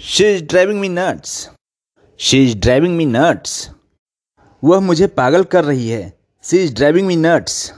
She is driving me nuts she is driving me nuts वह मुझे पागल कर रही है. She is driving me nuts